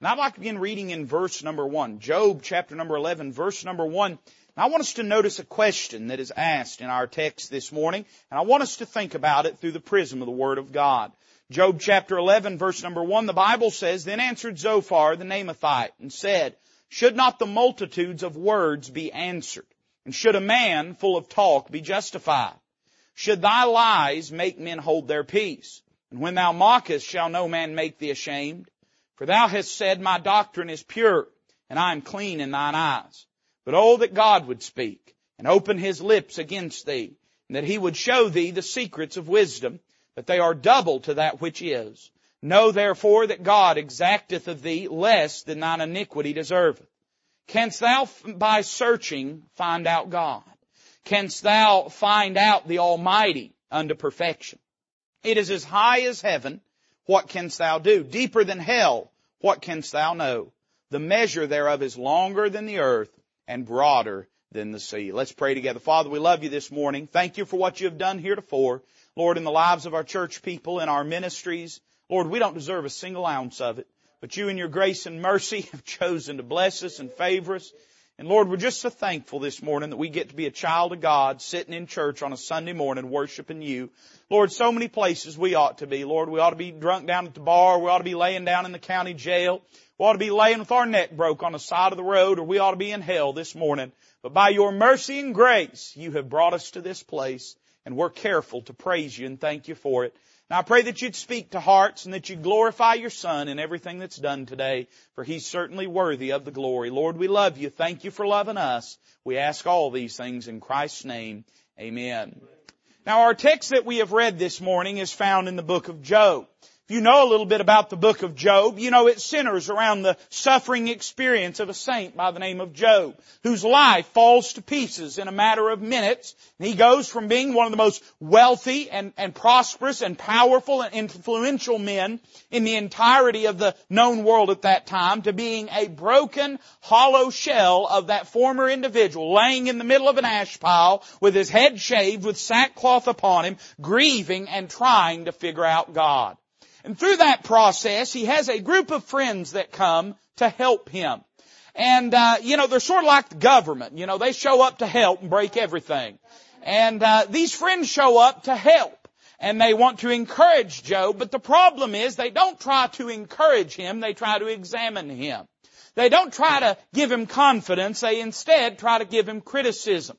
And I'd like to begin reading in verse number one. Job chapter number 11, verse number one. And I want us to notice a question that is asked in our text this morning, and I want us to think about it through the prism of the Word of God. Job chapter 11 verse number 1, the Bible says, Then answered Zophar the Naamathite and said, Should not the multitudes of words be answered? And should a man full of talk be justified? Should thy lies make men hold their peace? And when thou mockest, shall no man make thee ashamed? For thou hast said, My doctrine is pure, and I am clean in thine eyes. But oh, that God would speak, and open his lips against thee, and that he would show thee the secrets of wisdom, that they are double to that which is. Know therefore that God exacteth of thee less than thine iniquity deserveth. Canst thou by searching find out God? Canst thou find out the Almighty unto perfection? It is as high as heaven. What canst thou do? Deeper than hell. What canst thou know? The measure thereof is longer than the earth and broader than the sea. Let's pray together. Father, we love you this morning. Thank you for what you have done heretofore. Lord, in the lives of our church people, in our ministries. Lord, we don't deserve a single ounce of it, but you in your grace and mercy have chosen to bless us and favor us. And Lord, we're just so thankful this morning that we get to be a child of God sitting in church on a Sunday morning worshiping you. Lord, so many places we ought to be. Lord, we ought to be drunk down at the bar. We ought to be laying down in the county jail. We ought to be laying with our neck broke on the side of the road or we ought to be in hell this morning. But by your mercy and grace, you have brought us to this place and we're careful to praise you and thank you for it. Now I pray that you'd speak to hearts and that you glorify your Son in everything that's done today, for He's certainly worthy of the glory. Lord, we love you. Thank you for loving us. We ask all these things in Christ's name. Amen. Now our text that we have read this morning is found in the book of Job. If you know a little bit about the book of Job, you know it centers around the suffering experience of a saint by the name of Job, whose life falls to pieces in a matter of minutes. And he goes from being one of the most wealthy and, and prosperous and powerful and influential men in the entirety of the known world at that time to being a broken, hollow shell of that former individual laying in the middle of an ash pile with his head shaved with sackcloth upon him, grieving and trying to figure out God. And through that process, he has a group of friends that come to help him. And, uh, you know, they're sort of like the government. You know, they show up to help and break everything. And, uh, these friends show up to help. And they want to encourage Job, but the problem is they don't try to encourage him, they try to examine him. They don't try to give him confidence, they instead try to give him criticism.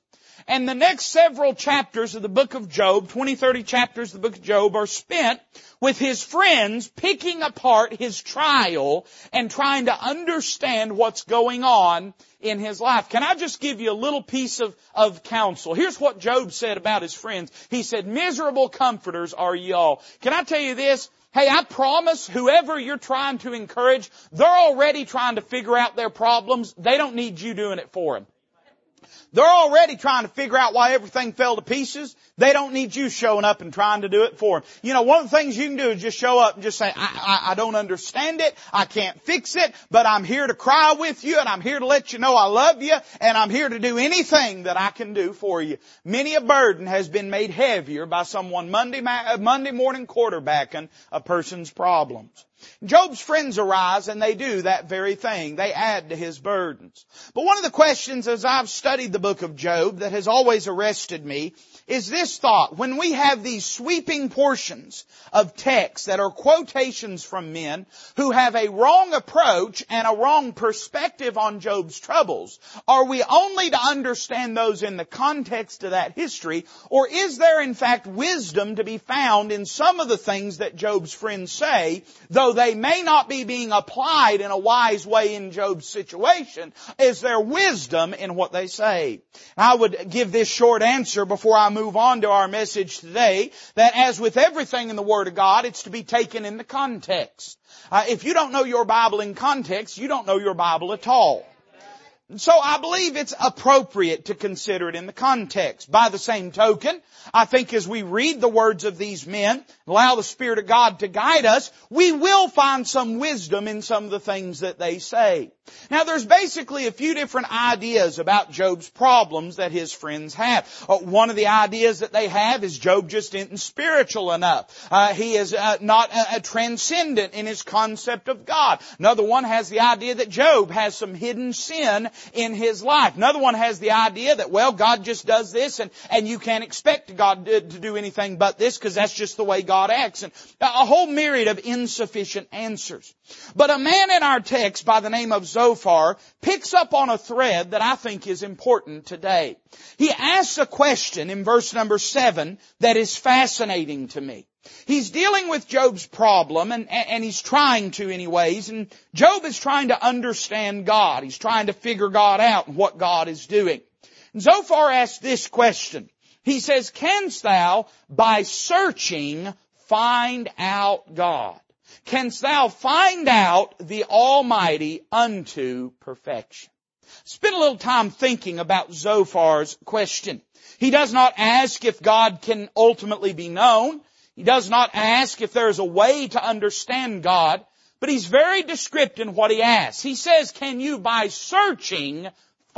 And the next several chapters of the book of Job, 20, 30 chapters of the book of Job are spent with his friends picking apart his trial and trying to understand what's going on in his life. Can I just give you a little piece of, of counsel? Here's what Job said about his friends. He said, miserable comforters are y'all. Can I tell you this? Hey, I promise whoever you're trying to encourage, they're already trying to figure out their problems. They don't need you doing it for them. They're already trying to figure out why everything fell to pieces. They don't need you showing up and trying to do it for them. You know, one of the things you can do is just show up and just say, I, I, I don't understand it. I can't fix it, but I'm here to cry with you and I'm here to let you know I love you and I'm here to do anything that I can do for you. Many a burden has been made heavier by someone Monday, uh, Monday morning quarterbacking a person's problems. Job's friends arise and they do that very thing. They add to his burdens. But one of the questions as I've studied the book of Job that has always arrested me is this thought. When we have these sweeping portions of text that are quotations from men who have a wrong approach and a wrong perspective on Job's troubles, are we only to understand those in the context of that history, or is there in fact wisdom to be found in some of the things that Job's friends say, though they may not be being applied in a wise way in Job's situation, is there wisdom in what they say? I would give this short answer before I move move on to our message today, that as with everything in the Word of God, it's to be taken in the context. Uh, if you don't know your Bible in context, you don't know your Bible at all. So I believe it's appropriate to consider it in the context. By the same token, I think as we read the words of these men, allow the Spirit of God to guide us, we will find some wisdom in some of the things that they say. Now there's basically a few different ideas about Job's problems that his friends have. Uh, one of the ideas that they have is Job just isn't spiritual enough. Uh, he is uh, not a transcendent in his concept of God. Another one has the idea that Job has some hidden sin in his life. Another one has the idea that, well, God just does this and, and you can't expect God to, to do anything but this because that's just the way God acts. And a whole myriad of insufficient answers. But a man in our text by the name of Zophar picks up on a thread that I think is important today. He asks a question in verse number seven that is fascinating to me. He's dealing with Job's problem and, and he's trying to anyways, and Job is trying to understand God. He's trying to figure God out and what God is doing. And Zophar asks this question. He says, Canst thou by searching find out God? Canst thou find out the Almighty unto perfection? Spend a little time thinking about Zophar's question. He does not ask if God can ultimately be known. He does not ask if there's a way to understand God, but he's very descriptive in what he asks. He says, can you by searching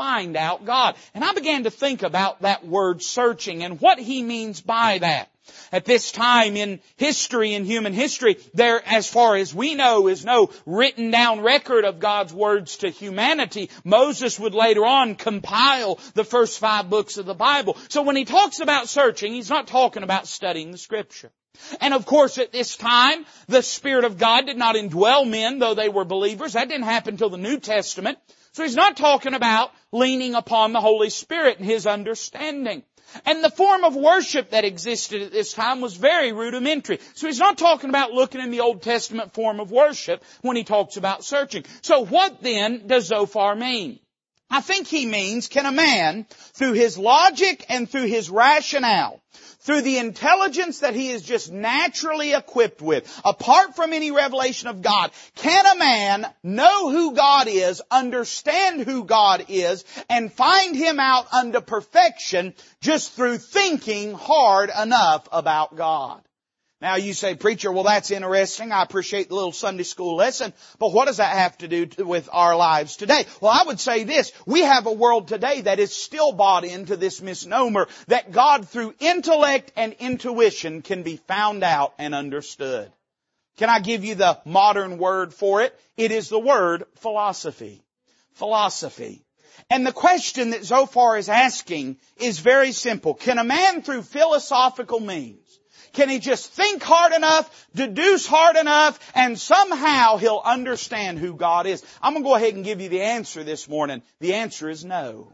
find out God? And I began to think about that word searching and what he means by that. At this time in history, in human history, there, as far as we know, is no written down record of God's words to humanity. Moses would later on compile the first five books of the Bible. So when he talks about searching, he's not talking about studying the scripture. And of course at this time, the Spirit of God did not indwell men, though they were believers. That didn't happen until the New Testament. So he's not talking about leaning upon the Holy Spirit and his understanding. And the form of worship that existed at this time was very rudimentary. So he's not talking about looking in the Old Testament form of worship when he talks about searching. So what then does Zophar mean? I think he means, can a man, through his logic and through his rationale, through the intelligence that he is just naturally equipped with, apart from any revelation of God, can a man know who God is, understand who God is, and find him out unto perfection just through thinking hard enough about God? Now you say, preacher, well that's interesting. I appreciate the little Sunday school lesson, but what does that have to do to, with our lives today? Well, I would say this. We have a world today that is still bought into this misnomer that God through intellect and intuition can be found out and understood. Can I give you the modern word for it? It is the word philosophy. Philosophy. And the question that Zophar is asking is very simple. Can a man through philosophical means can he just think hard enough, deduce hard enough, and somehow he'll understand who God is? I'm going to go ahead and give you the answer this morning. The answer is no.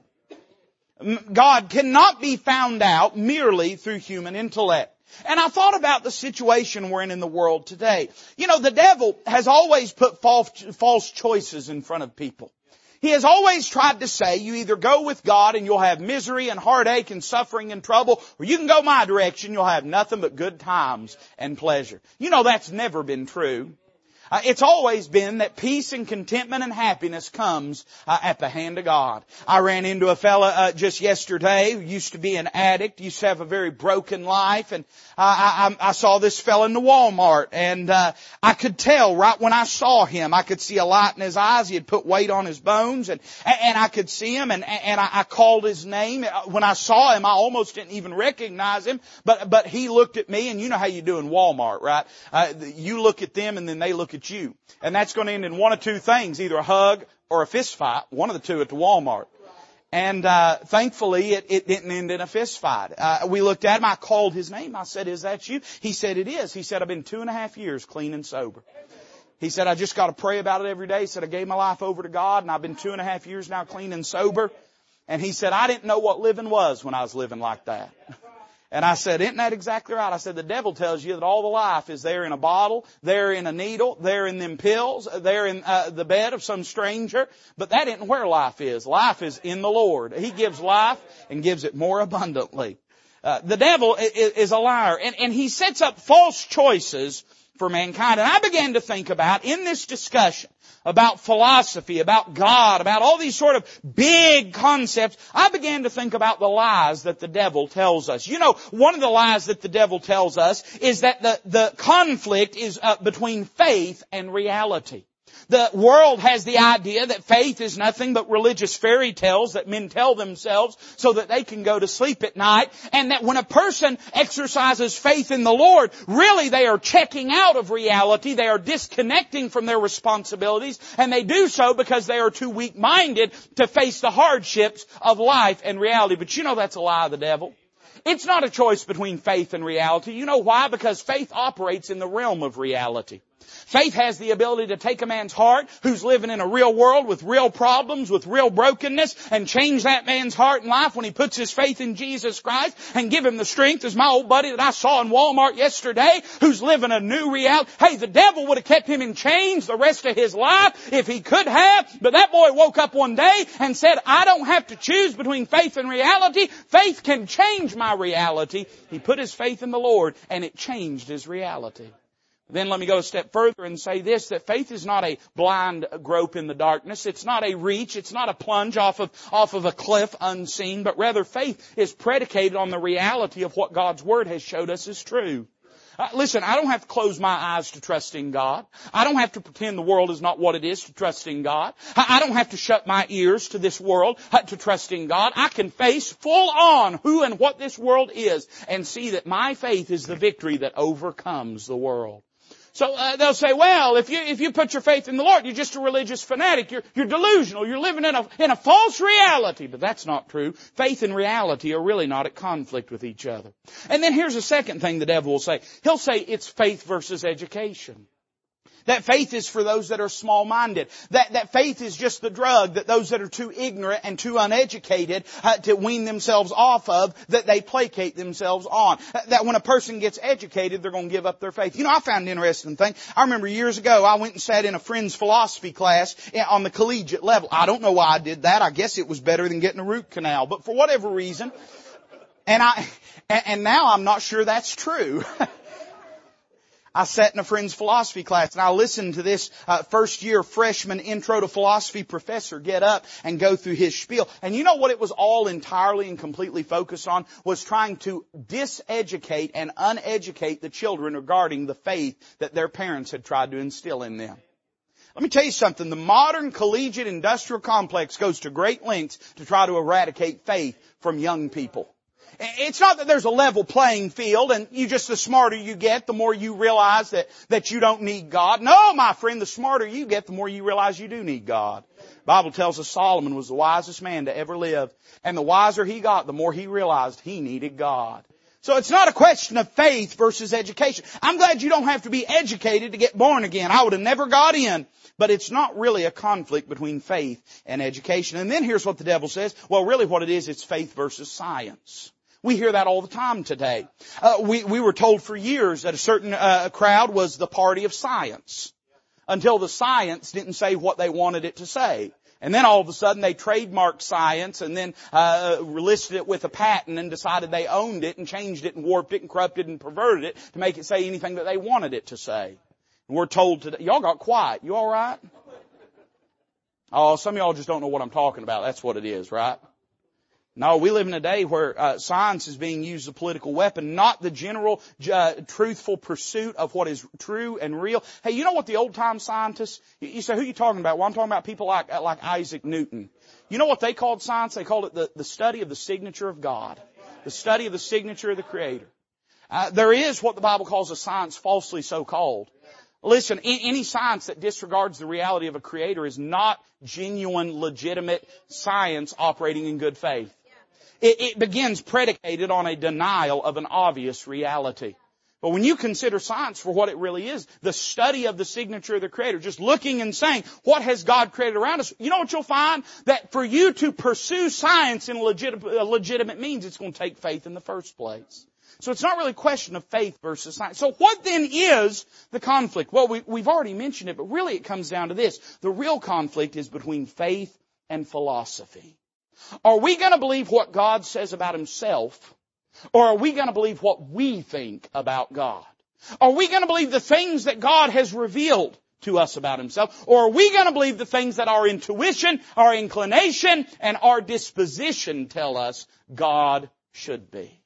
God cannot be found out merely through human intellect. And I thought about the situation we're in in the world today. You know, the devil has always put false, false choices in front of people. He has always tried to say you either go with God and you'll have misery and heartache and suffering and trouble, or you can go my direction, you'll have nothing but good times and pleasure. You know that's never been true. Uh, it's always been that peace and contentment and happiness comes uh, at the hand of God. I ran into a fella uh, just yesterday who used to be an addict, used to have a very broken life, and I, I, I saw this fella in the Walmart, and uh, I could tell right when I saw him, I could see a light in his eyes. He had put weight on his bones, and and I could see him, and and I, I called his name. Uh, when I saw him, I almost didn't even recognize him, but but he looked at me, and you know how you do in Walmart, right? Uh, you look at them, and then they look at you. And that's going to end in one of two things, either a hug or a fist fight, one of the two at the Walmart. And uh, thankfully, it, it, didn't end in a fist fight. Uh, we looked at him. I called his name. I said, "Is that you?" He said, "It is." He said, "I've been two and a half years clean and sober." He said, "I just got to pray about it every day." He said, "I gave my life over to God, and I've been two and a half years now clean and sober." And he said, "I didn't know what living was when I was living like that." And I said, isn't that exactly right? I said, the devil tells you that all the life is there in a bottle, there in a needle, there in them pills, there in uh, the bed of some stranger. But that isn't where life is. Life is in the Lord. He gives life and gives it more abundantly. Uh, the devil is, is a liar and, and he sets up false choices for mankind. And I began to think about, in this discussion, about philosophy, about God, about all these sort of big concepts, I began to think about the lies that the devil tells us. You know, one of the lies that the devil tells us is that the, the conflict is uh, between faith and reality. The world has the idea that faith is nothing but religious fairy tales that men tell themselves so that they can go to sleep at night. And that when a person exercises faith in the Lord, really they are checking out of reality. They are disconnecting from their responsibilities. And they do so because they are too weak-minded to face the hardships of life and reality. But you know that's a lie of the devil. It's not a choice between faith and reality. You know why? Because faith operates in the realm of reality. Faith has the ability to take a man's heart who's living in a real world with real problems, with real brokenness, and change that man's heart and life when he puts his faith in Jesus Christ and give him the strength as my old buddy that I saw in Walmart yesterday who's living a new reality. Hey, the devil would have kept him in chains the rest of his life if he could have, but that boy woke up one day and said, I don't have to choose between faith and reality. Faith can change my reality. He put his faith in the Lord and it changed his reality. Then let me go a step further and say this, that faith is not a blind grope in the darkness. It's not a reach. It's not a plunge off of, off of a cliff unseen, but rather faith is predicated on the reality of what God's Word has showed us is true. Uh, listen, I don't have to close my eyes to trusting God. I don't have to pretend the world is not what it is to trust in God. I, I don't have to shut my ears to this world uh, to trusting God. I can face full on who and what this world is and see that my faith is the victory that overcomes the world. So uh, they'll say, well, if you if you put your faith in the Lord, you're just a religious fanatic. You're you're delusional. You're living in a in a false reality. But that's not true. Faith and reality are really not at conflict with each other. And then here's a second thing the devil will say. He'll say it's faith versus education. That faith is for those that are small-minded. That, that faith is just the drug that those that are too ignorant and too uneducated uh, to wean themselves off of, that they placate themselves on. Uh, that when a person gets educated, they're going to give up their faith. You know, I found an interesting thing. I remember years ago, I went and sat in a friend's philosophy class eh, on the collegiate level. I don't know why I did that. I guess it was better than getting a root canal. But for whatever reason, and I, and now I'm not sure that's true. I sat in a friend's philosophy class and I listened to this uh, first year freshman intro to philosophy professor get up and go through his spiel. And you know what it was all entirely and completely focused on? Was trying to diseducate and uneducate the children regarding the faith that their parents had tried to instill in them. Let me tell you something. The modern collegiate industrial complex goes to great lengths to try to eradicate faith from young people. It's not that there's a level playing field and you just, the smarter you get, the more you realize that, that you don't need God. No, my friend, the smarter you get, the more you realize you do need God. The Bible tells us Solomon was the wisest man to ever live. And the wiser he got, the more he realized he needed God. So it's not a question of faith versus education. I'm glad you don't have to be educated to get born again. I would have never got in. But it's not really a conflict between faith and education. And then here's what the devil says. Well, really what it is, it's faith versus science. We hear that all the time today. Uh, we, we were told for years that a certain uh, crowd was the party of science until the science didn't say what they wanted it to say. And then all of a sudden they trademarked science and then uh, listed it with a patent and decided they owned it and changed it and warped it and corrupted and perverted it to make it say anything that they wanted it to say. And we're told today, y'all got quiet. You alright? Oh, some of y'all just don't know what I'm talking about. That's what it is, right? No, we live in a day where uh, science is being used as a political weapon, not the general, uh, truthful pursuit of what is true and real. Hey, you know what the old time scientists? You say, who are you talking about? Well, I'm talking about people like uh, like Isaac Newton. You know what they called science? They called it the, the study of the signature of God, the study of the signature of the Creator. Uh, there is what the Bible calls a science falsely so called. Listen, any science that disregards the reality of a creator is not genuine, legitimate science operating in good faith. It, it begins predicated on a denial of an obvious reality. But when you consider science for what it really is, the study of the signature of the Creator, just looking and saying, what has God created around us? You know what you'll find? That for you to pursue science in a legitimate, a uh, legitimate means, it's going to take faith in the first place. So it's not really a question of faith versus science. So what then is the conflict? Well, we, we've already mentioned it, but really it comes down to this. The real conflict is between faith and philosophy. Are we going to believe what God says about Himself, or are we going to believe what we think about God? Are we going to believe the things that God has revealed to us about Himself? Or are we going to believe the things that our intuition, our inclination, and our disposition tell us God should be?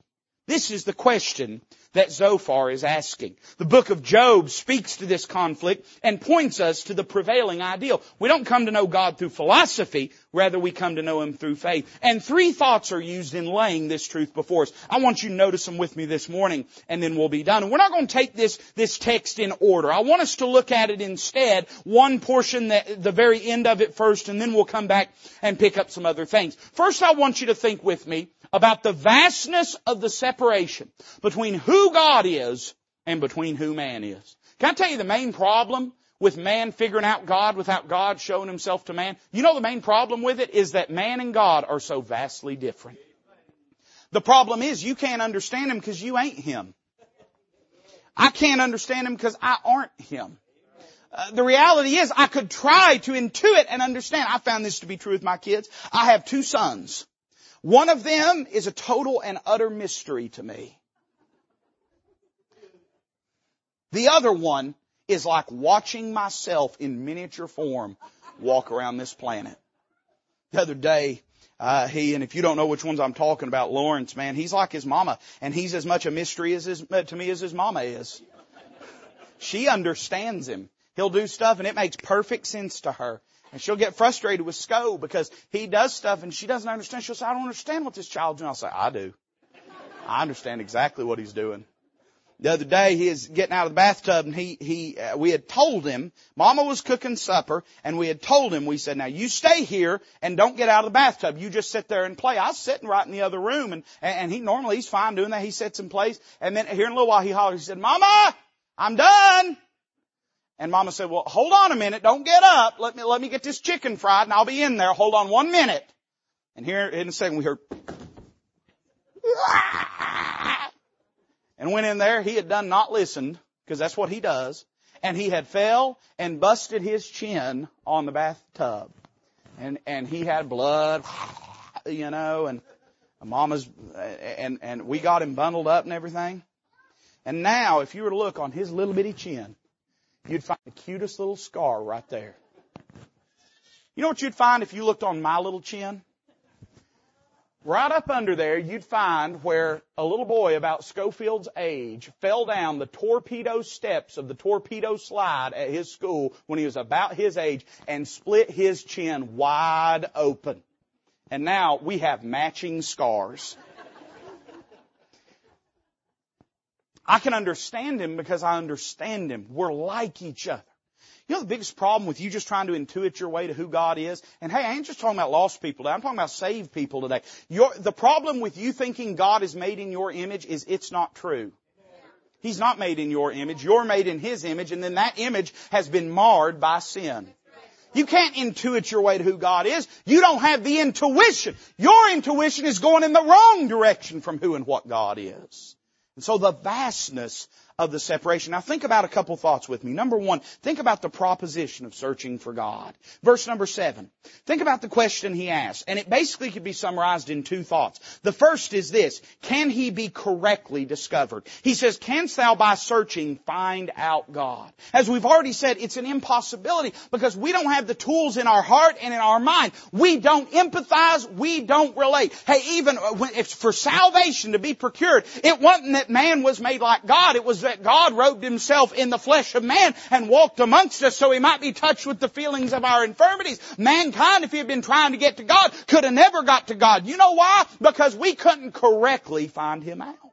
This is the question that Zophar is asking. The book of Job speaks to this conflict and points us to the prevailing ideal. We don't come to know God through philosophy, rather we come to know Him through faith. And three thoughts are used in laying this truth before us. I want you to notice them with me this morning and then we'll be done. We're not going to take this, this text in order. I want us to look at it instead, one portion that, the very end of it first and then we'll come back and pick up some other things. First I want you to think with me about the vastness of the separation between who God is and between who man is. Can I tell you the main problem with man figuring out God without God showing himself to man? You know the main problem with it is that man and God are so vastly different. The problem is you can't understand him because you ain't him. I can't understand him because I aren't him. Uh, the reality is I could try to intuit and understand. I found this to be true with my kids. I have two sons. One of them is a total and utter mystery to me. The other one is like watching myself in miniature form walk around this planet. The other day, uh, he, and if you don't know which ones I'm talking about, Lawrence, man, he's like his mama, and he's as much a mystery as his, to me as his mama is. She understands him. He'll do stuff and it makes perfect sense to her. And she'll get frustrated with Sco because he does stuff and she doesn't understand. She'll say, I don't understand what this child's doing. I'll say, I do. I understand exactly what he's doing. The other day he is getting out of the bathtub and he, he, uh, we had told him, mama was cooking supper and we had told him, we said, now you stay here and don't get out of the bathtub. You just sit there and play. I was sitting right in the other room and, and he normally he's fine doing that. He sits in place and then here in a little while he hollers, he said, mama, I'm done. And mama said, well, hold on a minute. Don't get up. Let me, let me get this chicken fried and I'll be in there. Hold on one minute. And here in a second we heard, and went in there. He had done not listened because that's what he does. And he had fell and busted his chin on the bathtub. And, and he had blood, you know, and mama's, and, and we got him bundled up and everything. And now, if you were to look on his little bitty chin, you'd find the cutest little scar right there. You know what you'd find if you looked on my little chin? Right up under there, you'd find where a little boy about Schofield's age fell down the torpedo steps of the torpedo slide at his school when he was about his age and split his chin wide open. And now we have matching scars. I can understand him because I understand him. We're like each other. You know the biggest problem with you just trying to intuit your way to who God is? And hey, I ain't just talking about lost people today. I'm talking about saved people today. Your, the problem with you thinking God is made in your image is it's not true. He's not made in your image. You're made in His image and then that image has been marred by sin. You can't intuit your way to who God is. You don't have the intuition. Your intuition is going in the wrong direction from who and what God is. And so the vastness of the separation. Now think about a couple thoughts with me. Number one, think about the proposition of searching for God. Verse number seven. Think about the question he asked, and it basically could be summarized in two thoughts. The first is this, can he be correctly discovered? He says, canst thou by searching find out God? As we've already said, it's an impossibility because we don't have the tools in our heart and in our mind. We don't empathize, we don't relate. Hey, even when, if for salvation to be procured, it wasn't that man was made like God, it was that God robed himself in the flesh of man and walked amongst us so he might be touched with the feelings of our infirmities. Mankind, if he had been trying to get to God, could have never got to God. You know why? Because we couldn't correctly find him out.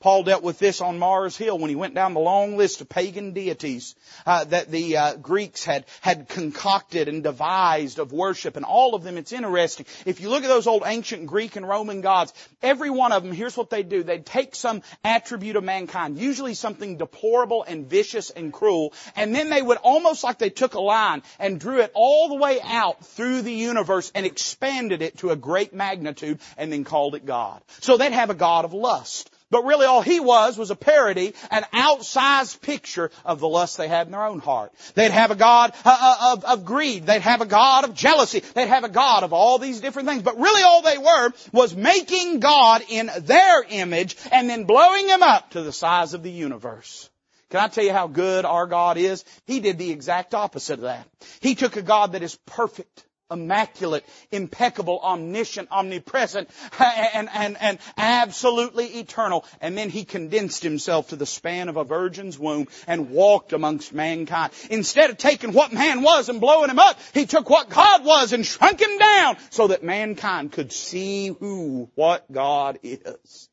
Paul dealt with this on Mars Hill when he went down the long list of pagan deities uh, that the uh, Greeks had had concocted and devised of worship, and all of them. It's interesting. If you look at those old ancient Greek and Roman gods, every one of them, here's what they do: they'd take some attribute of mankind, usually something deplorable and vicious and cruel, and then they would almost like they took a line and drew it all the way out through the universe and expanded it to a great magnitude, and then called it God. So they'd have a god of lust But really all he was was a parody, an outsized picture of the lust they had in their own heart. They'd have a God uh, uh, of, of greed. They'd have a God of jealousy. They'd have a God of all these different things. But really all they were was making God in their image and then blowing him up to the size of the universe. Can I tell you how good our God is? He did the exact opposite of that. He took a God that is perfect immaculate, impeccable, omniscient, omnipresent, and, and, and absolutely eternal. And then he condensed himself to the span of a virgin's womb and walked amongst mankind. Instead of taking what man was and blowing him up, he took what God was and shrunk him down so that mankind could see who, what God is.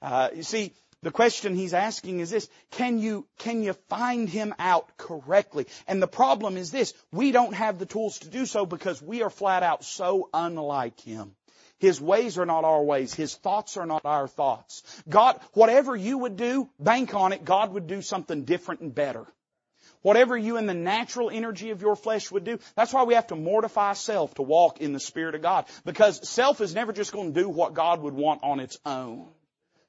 Uh, you see, the question he's asking is this, can you, can you find him out correctly? And the problem is this, we don't have the tools to do so because we are flat out so unlike him. His ways are not our ways. His thoughts are not our thoughts. God, whatever you would do, bank on it, God would do something different and better. Whatever you in the natural energy of your flesh would do, that's why we have to mortify self to walk in the Spirit of God. Because self is never just going to do what God would want on its own.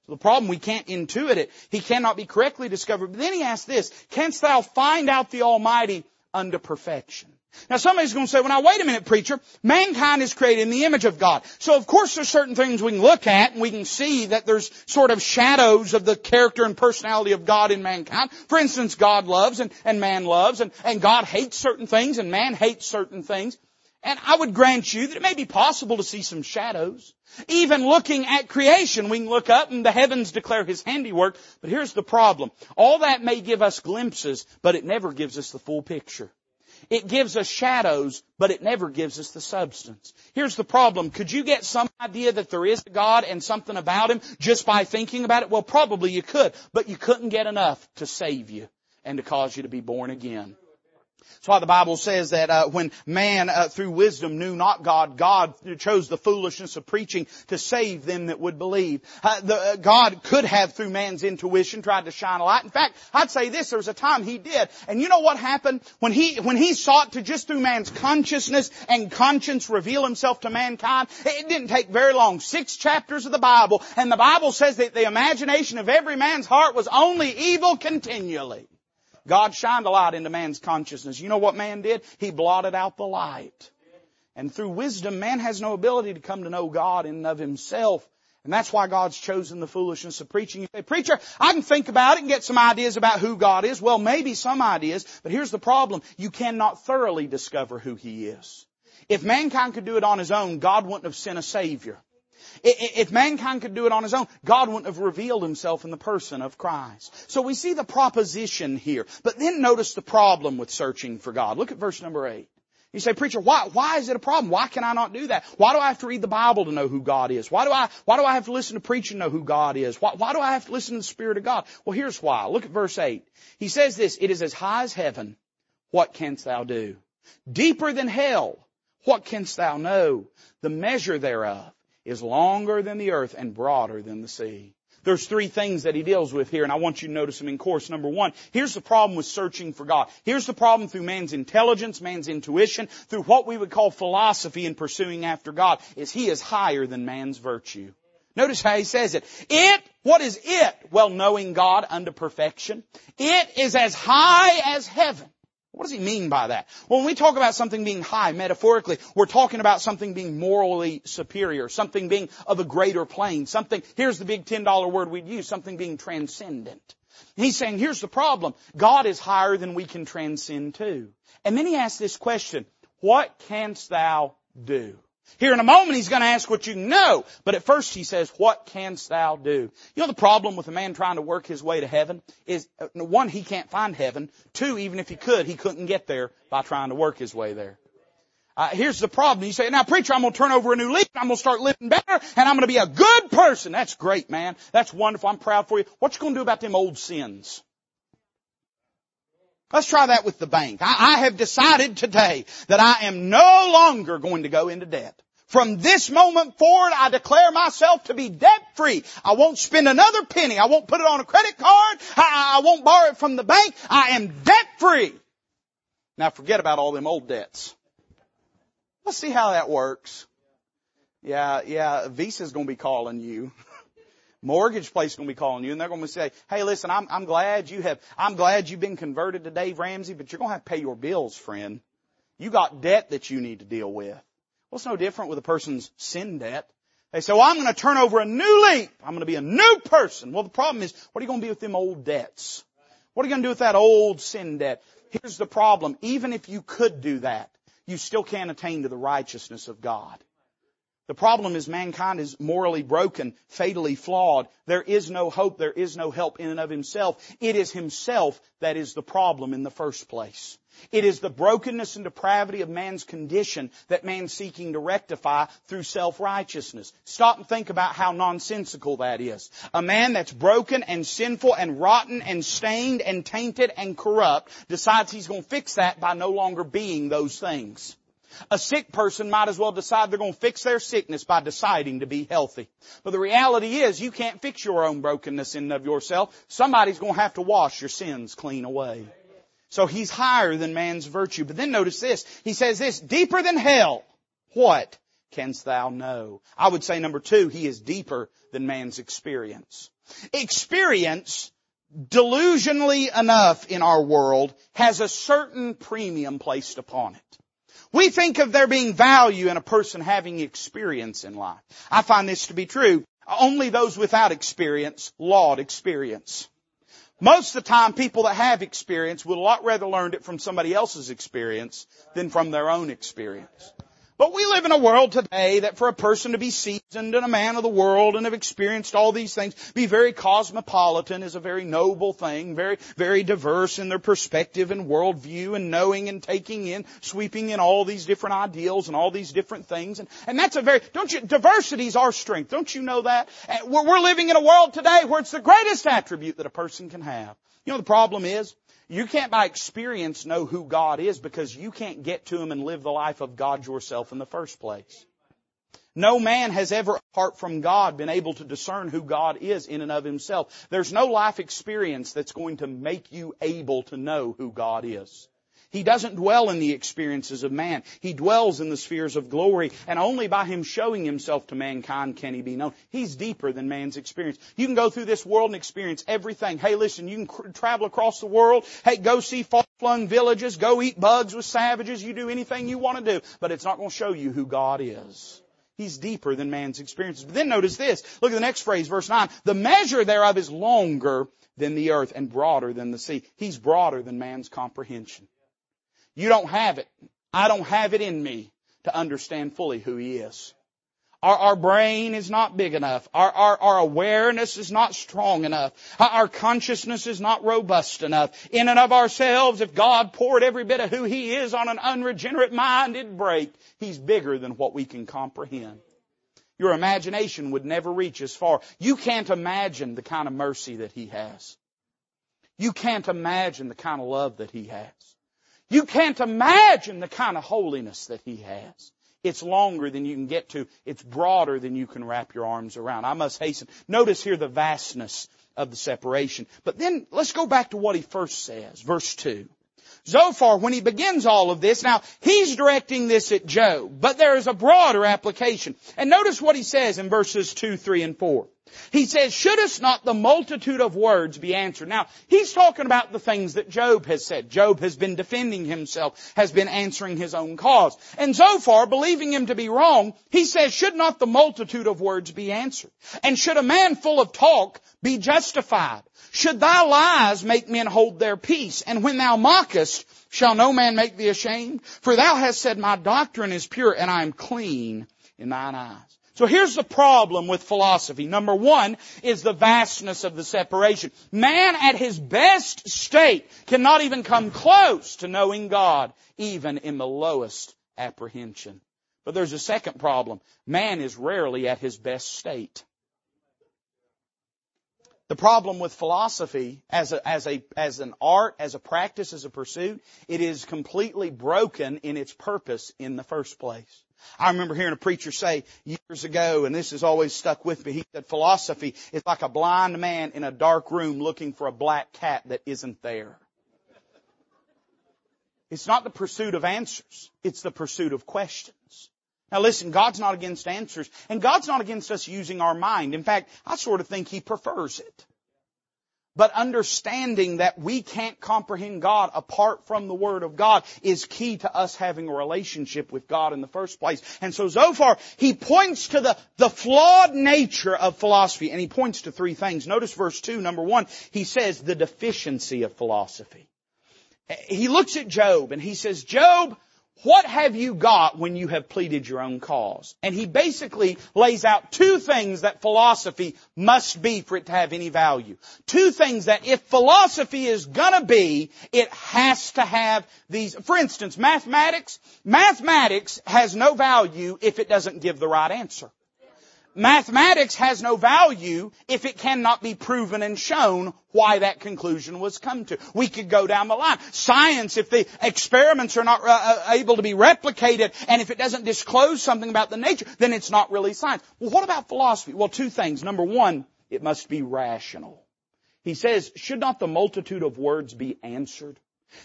The problem, we can't intuit it. He cannot be correctly discovered. But then he asks this, canst thou find out the Almighty unto perfection? Now somebody's going to say, well now wait a minute preacher, mankind is created in the image of God. So of course there's certain things we can look at and we can see that there's sort of shadows of the character and personality of God in mankind. For instance, God loves and, and man loves and, and God hates certain things and man hates certain things. And I would grant you that it may be possible to see some shadows. Even looking at creation, we can look up and the heavens declare His handiwork. But here's the problem. All that may give us glimpses, but it never gives us the full picture. It gives us shadows, but it never gives us the substance. Here's the problem. Could you get some idea that there is a God and something about Him just by thinking about it? Well, probably you could, but you couldn't get enough to save you and to cause you to be born again. That's why the Bible says that uh, when man uh, through wisdom knew not God, God chose the foolishness of preaching to save them that would believe. Uh, the, uh, God could have through man's intuition tried to shine a light. In fact, I'd say this, there was a time he did. And you know what happened? When he, when he sought to just through man's consciousness and conscience reveal himself to mankind, it didn't take very long. Six chapters of the Bible, and the Bible says that the imagination of every man's heart was only evil continually. God shined a light into man's consciousness. You know what man did? He blotted out the light. And through wisdom, man has no ability to come to know God in and of himself. And that's why God's chosen the foolishness of preaching. You say, preacher, I can think about it and get some ideas about who God is. Well, maybe some ideas, but here's the problem. You cannot thoroughly discover who He is. If mankind could do it on his own, God wouldn't have sent a Savior. If mankind could do it on his own, God wouldn't have revealed himself in the person of Christ. So we see the proposition here. But then notice the problem with searching for God. Look at verse number 8. You say, preacher, why, why is it a problem? Why can I not do that? Why do I have to read the Bible to know who God is? Why do I, why do I have to listen to preaching to know who God is? Why, why do I have to listen to the Spirit of God? Well, here's why. Look at verse 8. He says this, it is as high as heaven. What canst thou do? Deeper than hell. What canst thou know? The measure thereof is longer than the earth and broader than the sea. There's three things that he deals with here, and I want you to notice them in course. Number one, here's the problem with searching for God. Here's the problem through man's intelligence, man's intuition, through what we would call philosophy in pursuing after God, is he is higher than man's virtue. Notice how he says it. It, what is it? Well, knowing God unto perfection. It is as high as heaven. What does he mean by that? Well, when we talk about something being high, metaphorically, we're talking about something being morally superior, something being of a greater plane, something, here's the big $10 word we'd use, something being transcendent. He's saying, here's the problem. God is higher than we can transcend to. And then he asks this question, what canst thou do? Here in a moment he's going to ask what you know, but at first he says, what canst thou do? You know the problem with a man trying to work his way to heaven is, uh, one, he can't find heaven. Two, even if he could, he couldn't get there by trying to work his way there. Uh, here's the problem. You say, now preacher, I'm going to turn over a new leaf. I'm going to start living better and I'm going to be a good person. That's great, man. That's wonderful. I'm proud for you. What you going to do about them old sins? Let's try that with the bank. I, I have decided today that I am no longer going to go into debt. From this moment forward, I declare myself to be debt free. I won't spend another penny. I won't put it on a credit card. I, I won't borrow it from the bank. I am debt free. Now forget about all them old debts. Let's see how that works. Yeah, yeah, Visa's gonna be calling you. Mortgage place is going to be calling you and they're going to say, hey listen, I'm, I'm glad you have, I'm glad you've been converted to Dave Ramsey, but you're going to have to pay your bills, friend. You got debt that you need to deal with. Well, it's no different with a person's sin debt. They say, well, I'm going to turn over a new leaf. I'm going to be a new person. Well, the problem is, what are you going to be with them old debts? What are you going to do with that old sin debt? Here's the problem. Even if you could do that, you still can't attain to the righteousness of God. The problem is mankind is morally broken, fatally flawed. There is no hope. There is no help in and of himself. It is himself that is the problem in the first place. It is the brokenness and depravity of man's condition that man's seeking to rectify through self-righteousness. Stop and think about how nonsensical that is. A man that's broken and sinful and rotten and stained and tainted and corrupt decides he's going to fix that by no longer being those things. A sick person might as well decide they're going to fix their sickness by deciding to be healthy. But the reality is you can't fix your own brokenness in and of yourself. Somebody's going to have to wash your sins clean away. So he's higher than man's virtue. But then notice this. He says this, deeper than hell. What canst thou know? I would say number two, he is deeper than man's experience. Experience, delusionally enough in our world, has a certain premium placed upon it. We think of there being value in a person having experience in life. I find this to be true. Only those without experience laud experience. Most of the time, people that have experience would a lot rather learn it from somebody else's experience than from their own experience. But we live in a world today that for a person to be seasoned and a man of the world and have experienced all these things, be very cosmopolitan is a very noble thing, very, very diverse in their perspective and worldview and knowing and taking in, sweeping in all these different ideals and all these different things. And, and that's a very, don't you, diversity is our strength. Don't you know that? We're, we're living in a world today where it's the greatest attribute that a person can have. You know the problem is? You can't by experience know who God is because you can't get to Him and live the life of God yourself in the first place. No man has ever, apart from God, been able to discern who God is in and of himself. There's no life experience that's going to make you able to know who God is. He doesn't dwell in the experiences of man. He dwells in the spheres of glory, and only by Him showing Himself to mankind can He be known. He's deeper than man's experience. You can go through this world and experience everything. Hey, listen, you can cr- travel across the world. Hey, go see far-flung villages. Go eat bugs with savages. You do anything you want to do, but it's not going to show you who God is. He's deeper than man's experiences. But then notice this. Look at the next phrase, verse 9. The measure thereof is longer than the earth and broader than the sea. He's broader than man's comprehension. You don't have it. I don't have it in me to understand fully who He is. Our, our brain is not big enough. Our, our, our awareness is not strong enough. Our consciousness is not robust enough. In and of ourselves, if God poured every bit of who He is on an unregenerate mind, it'd break. He's bigger than what we can comprehend. Your imagination would never reach as far. You can't imagine the kind of mercy that He has. You can't imagine the kind of love that He has. You can't imagine the kind of holiness that He has. It's longer than you can get to. It's broader than you can wrap your arms around. I must hasten. Notice here the vastness of the separation. But then let's go back to what he first says. Verse 2. Zophar, when he begins all of this, now he's directing this at Job, but there is a broader application. And notice what he says in verses 2, 3, and 4. He says, shouldst not the multitude of words be answered? Now, he's talking about the things that Job has said. Job has been defending himself, has been answering his own cause. And Zophar, believing him to be wrong, he says, should not the multitude of words be answered? And should a man full of talk be justified? Should thy lies make men hold their peace? And when thou mockest, shall no man make thee ashamed? For thou hast said, my doctrine is pure and I am clean in thine eyes. So here's the problem with philosophy. Number one is the vastness of the separation. Man at his best state cannot even come close to knowing God, even in the lowest apprehension. But there's a second problem. Man is rarely at his best state. The problem with philosophy as a, as a, as an art, as a practice, as a pursuit, it is completely broken in its purpose in the first place. I remember hearing a preacher say years ago, and this has always stuck with me, he said philosophy is like a blind man in a dark room looking for a black cat that isn't there. It's not the pursuit of answers, it's the pursuit of questions. Now listen, God's not against answers, and God's not against us using our mind. In fact, I sort of think He prefers it. But understanding that we can't comprehend God apart from the Word of God is key to us having a relationship with God in the first place. And so Zophar, he points to the, the flawed nature of philosophy, and he points to three things. Notice verse 2, number one, he says the deficiency of philosophy. He looks at Job and he says, Job, what have you got when you have pleaded your own cause? And he basically lays out two things that philosophy must be for it to have any value. Two things that if philosophy is gonna be, it has to have these. For instance, mathematics. Mathematics has no value if it doesn't give the right answer. Mathematics has no value if it cannot be proven and shown why that conclusion was come to. We could go down the line. Science, if the experiments are not uh, uh, able to be replicated and if it doesn't disclose something about the nature, then it's not really science. Well, what about philosophy? Well, two things. Number one, it must be rational. He says, should not the multitude of words be answered?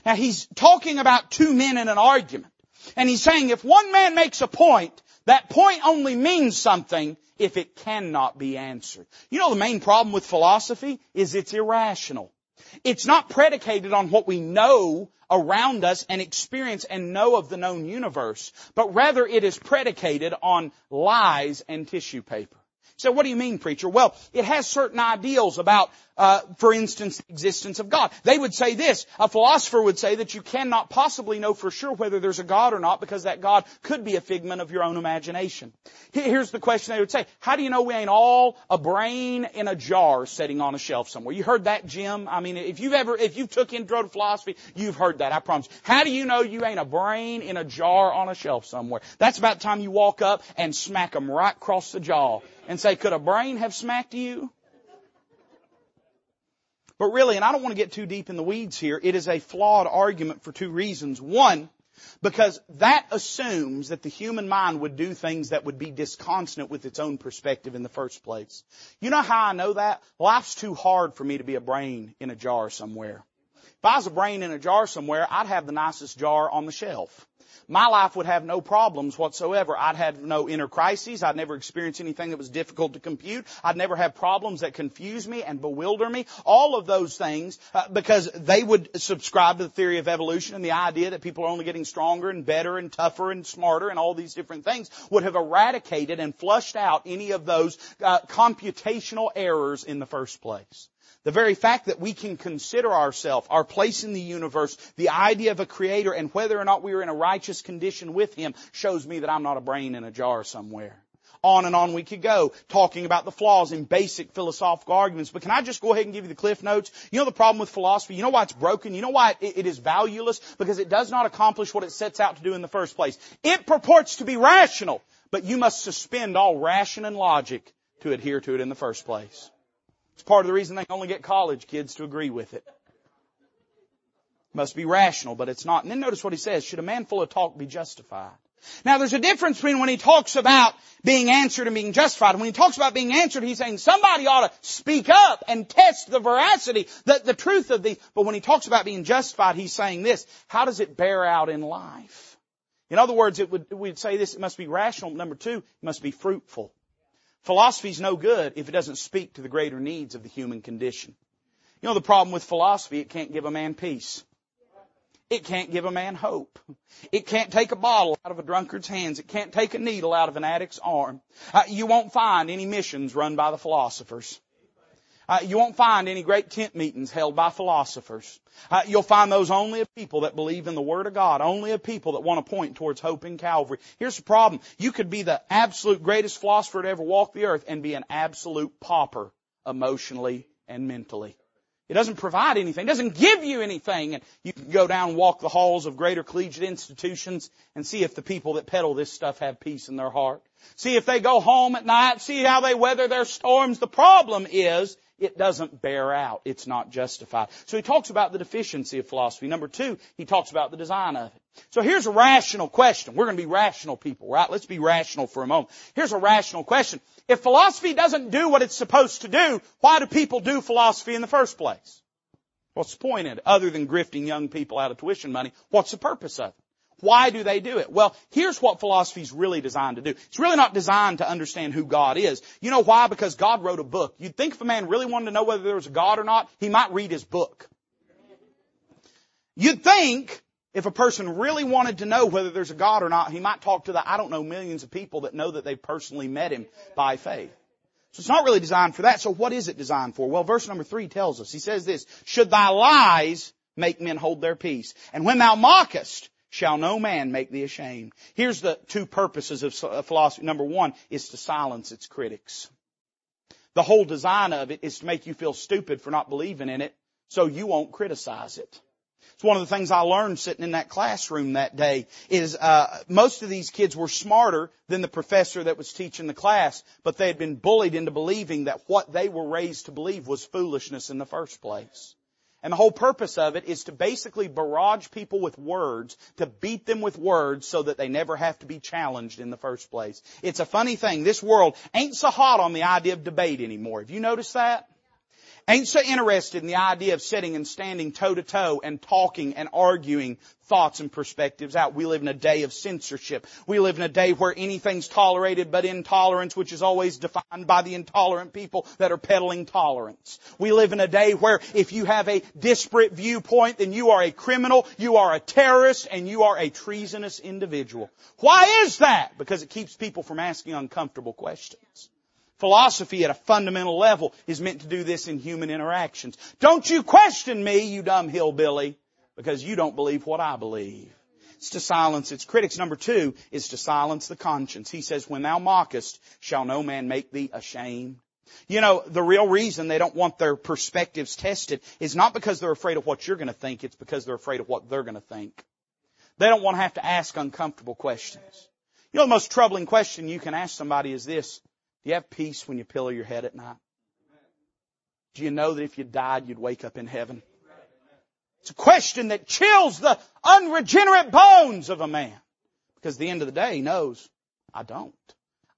Now he's talking about two men in an argument. And he's saying if one man makes a point, that point only means something if it cannot be answered. You know the main problem with philosophy is it's irrational. It's not predicated on what we know around us and experience and know of the known universe, but rather it is predicated on lies and tissue paper. So what do you mean, preacher? Well, it has certain ideals about, uh, for instance, the existence of God. They would say this. A philosopher would say that you cannot possibly know for sure whether there's a God or not because that God could be a figment of your own imagination. Here's the question they would say. How do you know we ain't all a brain in a jar sitting on a shelf somewhere? You heard that, Jim? I mean, if you've ever, if you took intro to philosophy, you've heard that, I promise. How do you know you ain't a brain in a jar on a shelf somewhere? That's about time you walk up and smack them right across the jaw and say, could a brain have smacked you? But really, and I don't want to get too deep in the weeds here, it is a flawed argument for two reasons. One, because that assumes that the human mind would do things that would be disconsonant with its own perspective in the first place. You know how I know that? Life's too hard for me to be a brain in a jar somewhere. If I was a brain in a jar somewhere, I'd have the nicest jar on the shelf my life would have no problems whatsoever. I'd have no inner crises. I'd never experience anything that was difficult to compute. I'd never have problems that confuse me and bewilder me. All of those things, uh, because they would subscribe to the theory of evolution and the idea that people are only getting stronger and better and tougher and smarter and all these different things would have eradicated and flushed out any of those uh, computational errors in the first place. The very fact that we can consider ourselves, our place in the universe, the idea of a creator, and whether or not we are in a righteous condition with Him shows me that I'm not a brain in a jar somewhere. On and on we could go, talking about the flaws in basic philosophical arguments. But can I just go ahead and give you the cliff notes? You know the problem with philosophy? You know why it's broken? You know why it, it is valueless? Because it does not accomplish what it sets out to do in the first place. It purports to be rational, but you must suspend all ration and logic to adhere to it in the first place. It's part of the reason they only get college kids to agree with it. Must be rational, but it's not. And then notice what he says. Should a man full of talk be justified? Now there's a difference between when he talks about being answered and being justified. When he talks about being answered, he's saying somebody ought to speak up and test the veracity, the, the truth of these. But when he talks about being justified, he's saying this. How does it bear out in life? In other words, it would, we'd say this, it must be rational. Number two, it must be fruitful. Philosophy is no good if it doesn't speak to the greater needs of the human condition. You know the problem with philosophy, it can't give a man peace. It can't give a man hope. It can't take a bottle out of a drunkard's hands. It can't take a needle out of an addict's arm. Uh, you won't find any missions run by the philosophers. Uh, you won't find any great tent meetings held by philosophers. Uh, you'll find those only of people that believe in the Word of God, only of people that want to point towards hope in Calvary. Here's the problem. You could be the absolute greatest philosopher to ever walk the earth and be an absolute pauper emotionally and mentally. It doesn't provide anything. It doesn't give you anything. And you can go down and walk the halls of greater collegiate institutions and see if the people that peddle this stuff have peace in their heart. See if they go home at night. See how they weather their storms. The problem is it doesn't bear out. It's not justified. So he talks about the deficiency of philosophy. Number two, he talks about the design of it. So here's a rational question. We're going to be rational people, right? Let's be rational for a moment. Here's a rational question. If philosophy doesn't do what it's supposed to do, why do people do philosophy in the first place? What's the point in it? Other than grifting young people out of tuition money, what's the purpose of it? Why do they do it? Well, here's what philosophy is really designed to do. It's really not designed to understand who God is. You know why? Because God wrote a book. You'd think if a man really wanted to know whether there was a God or not, he might read his book. You'd think if a person really wanted to know whether there's a God or not, he might talk to the, I don't know, millions of people that know that they've personally met him by faith. So it's not really designed for that. So what is it designed for? Well, verse number three tells us. He says this, should thy lies make men hold their peace? And when thou mockest, shall no man make thee ashamed. Here's the two purposes of philosophy. Number one is to silence its critics. The whole design of it is to make you feel stupid for not believing in it, so you won't criticize it. It's one of the things I learned sitting in that classroom that day is uh, most of these kids were smarter than the professor that was teaching the class, but they had been bullied into believing that what they were raised to believe was foolishness in the first place. And the whole purpose of it is to basically barrage people with words, to beat them with words so that they never have to be challenged in the first place. It's a funny thing. This world ain't so hot on the idea of debate anymore. Have you noticed that? Ain't so interested in the idea of sitting and standing toe to toe and talking and arguing thoughts and perspectives out. We live in a day of censorship. We live in a day where anything's tolerated but intolerance, which is always defined by the intolerant people that are peddling tolerance. We live in a day where if you have a disparate viewpoint, then you are a criminal, you are a terrorist, and you are a treasonous individual. Why is that? Because it keeps people from asking uncomfortable questions. Philosophy at a fundamental level is meant to do this in human interactions. Don't you question me, you dumb hillbilly, because you don't believe what I believe. It's to silence its critics. Number two is to silence the conscience. He says, when thou mockest, shall no man make thee ashamed. You know, the real reason they don't want their perspectives tested is not because they're afraid of what you're going to think, it's because they're afraid of what they're going to think. They don't want to have to ask uncomfortable questions. You know, the most troubling question you can ask somebody is this. Do you have peace when you pillow your head at night? Do you know that if you died, you'd wake up in heaven? It's a question that chills the unregenerate bones of a man. Because at the end of the day, he knows, I don't.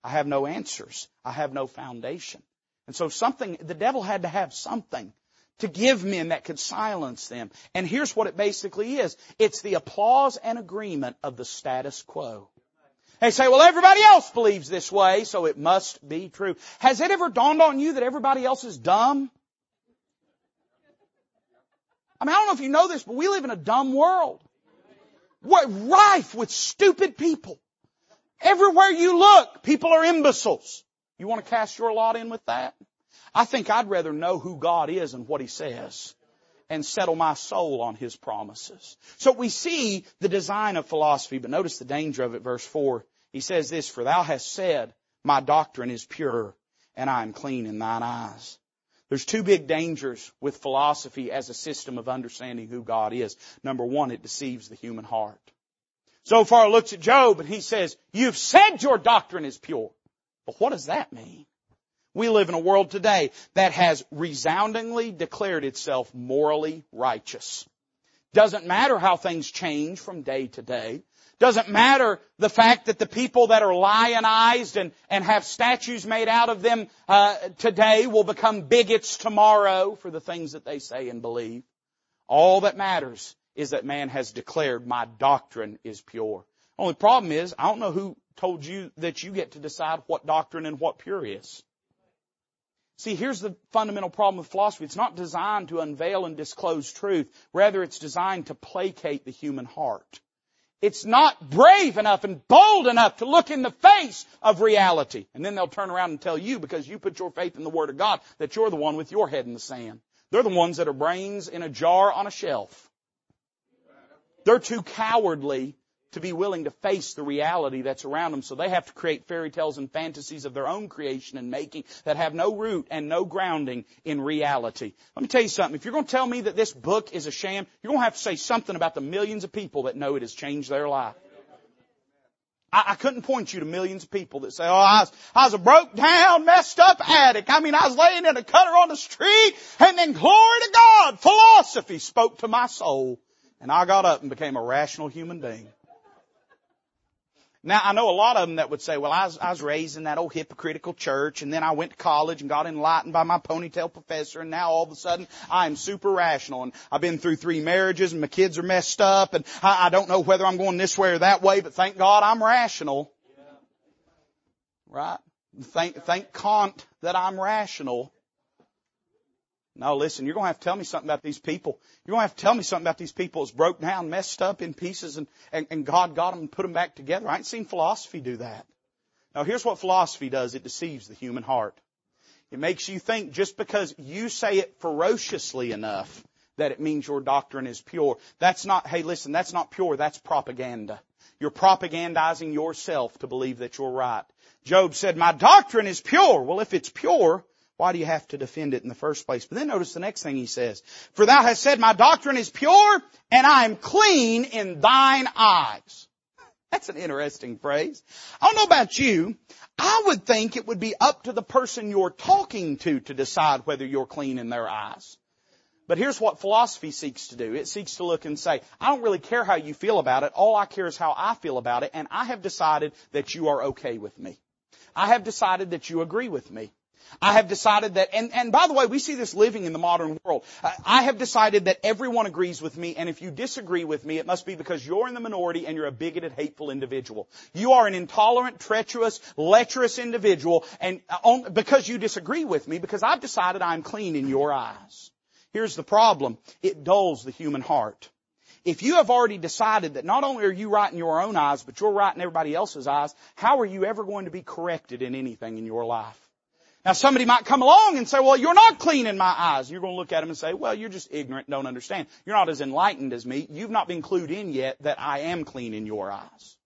I have no answers. I have no foundation. And so something, the devil had to have something to give men that could silence them. And here's what it basically is. It's the applause and agreement of the status quo. They say, well, everybody else believes this way, so it must be true. Has it ever dawned on you that everybody else is dumb? I mean, I don't know if you know this, but we live in a dumb world. We're rife with stupid people. Everywhere you look, people are imbeciles. You want to cast your lot in with that? I think I'd rather know who God is and what He says and settle my soul on His promises. So we see the design of philosophy, but notice the danger of it, verse 4. He says this, For thou hast said, My doctrine is pure, and I am clean in thine eyes. There's two big dangers with philosophy as a system of understanding who God is. Number one, it deceives the human heart. Zophar looks at Job and he says, You've said your doctrine is pure. But what does that mean? We live in a world today that has resoundingly declared itself morally righteous. Doesn't matter how things change from day to day. Doesn't matter the fact that the people that are lionized and, and have statues made out of them uh, today will become bigots tomorrow for the things that they say and believe. All that matters is that man has declared my doctrine is pure. Only problem is, I don't know who told you that you get to decide what doctrine and what pure is. See, here's the fundamental problem with philosophy. It's not designed to unveil and disclose truth. Rather, it's designed to placate the human heart. It's not brave enough and bold enough to look in the face of reality. And then they'll turn around and tell you, because you put your faith in the Word of God, that you're the one with your head in the sand. They're the ones that are brains in a jar on a shelf. They're too cowardly to be willing to face the reality that's around them. So they have to create fairy tales and fantasies of their own creation and making that have no root and no grounding in reality. Let me tell you something. If you're going to tell me that this book is a sham, you're going to have to say something about the millions of people that know it has changed their life. I, couldn't point you to millions of people that say, oh, I was, I was a broke down, messed up addict. I mean, I was laying in a cutter on the street and then glory to God, philosophy spoke to my soul and I got up and became a rational human being. Now, I know a lot of them that would say, well, I was, I was raised in that old hypocritical church and then I went to college and got enlightened by my ponytail professor and now all of a sudden I am super rational and I've been through three marriages and my kids are messed up and I, I don't know whether I'm going this way or that way, but thank God I'm rational. Right? Thank, thank Kant that I'm rational. No, listen, you're going to have to tell me something about these people. You're going to have to tell me something about these people that's broke down, messed up in pieces, and, and, and God got them and put them back together. I ain't seen philosophy do that. Now here's what philosophy does. It deceives the human heart. It makes you think just because you say it ferociously enough that it means your doctrine is pure. That's not, hey listen, that's not pure, that's propaganda. You're propagandizing yourself to believe that you're right. Job said, my doctrine is pure. Well, if it's pure, why do you have to defend it in the first place? But then notice the next thing he says. For thou hast said, my doctrine is pure and I am clean in thine eyes. That's an interesting phrase. I don't know about you. I would think it would be up to the person you're talking to to decide whether you're clean in their eyes. But here's what philosophy seeks to do. It seeks to look and say, I don't really care how you feel about it. All I care is how I feel about it. And I have decided that you are okay with me. I have decided that you agree with me. I have decided that, and, and by the way, we see this living in the modern world. Uh, I have decided that everyone agrees with me, and if you disagree with me, it must be because you're in the minority and you're a bigoted, hateful individual. You are an intolerant, treacherous, lecherous individual, and uh, on, because you disagree with me, because I've decided I'm clean in your eyes. Here's the problem. It dulls the human heart. If you have already decided that not only are you right in your own eyes, but you're right in everybody else's eyes, how are you ever going to be corrected in anything in your life? Now somebody might come along and say, well, you're not clean in my eyes. You're going to look at them and say, well, you're just ignorant, don't understand. You're not as enlightened as me. You've not been clued in yet that I am clean in your eyes.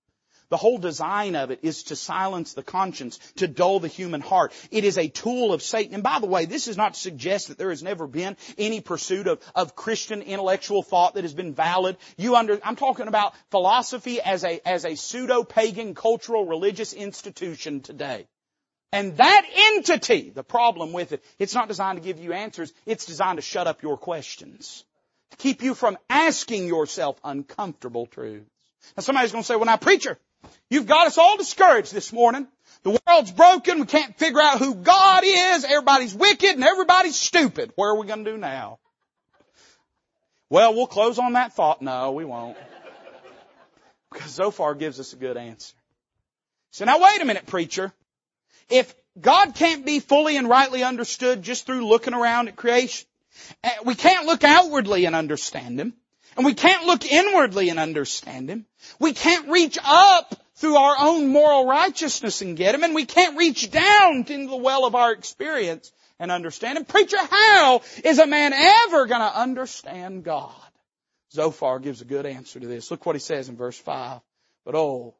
The whole design of it is to silence the conscience, to dull the human heart. It is a tool of Satan. And by the way, this is not to suggest that there has never been any pursuit of, of Christian intellectual thought that has been valid. You under, I'm talking about philosophy as a, as a pseudo-pagan cultural religious institution today. And that entity, the problem with it, it's not designed to give you answers, it's designed to shut up your questions. To keep you from asking yourself uncomfortable truths. Now somebody's gonna say, well now preacher, you've got us all discouraged this morning. The world's broken, we can't figure out who God is, everybody's wicked and everybody's stupid. What are we gonna do now? Well, we'll close on that thought. No, we won't. Because Zophar gives us a good answer. So now wait a minute, preacher. If God can't be fully and rightly understood just through looking around at creation, eh, we can't look outwardly and understand Him, and we can't look inwardly and understand Him. We can't reach up through our own moral righteousness and get Him, and we can't reach down into the well of our experience and understand Him. Preacher, how is a man ever going to understand God? Zophar gives a good answer to this. Look what he says in verse 5. But oh,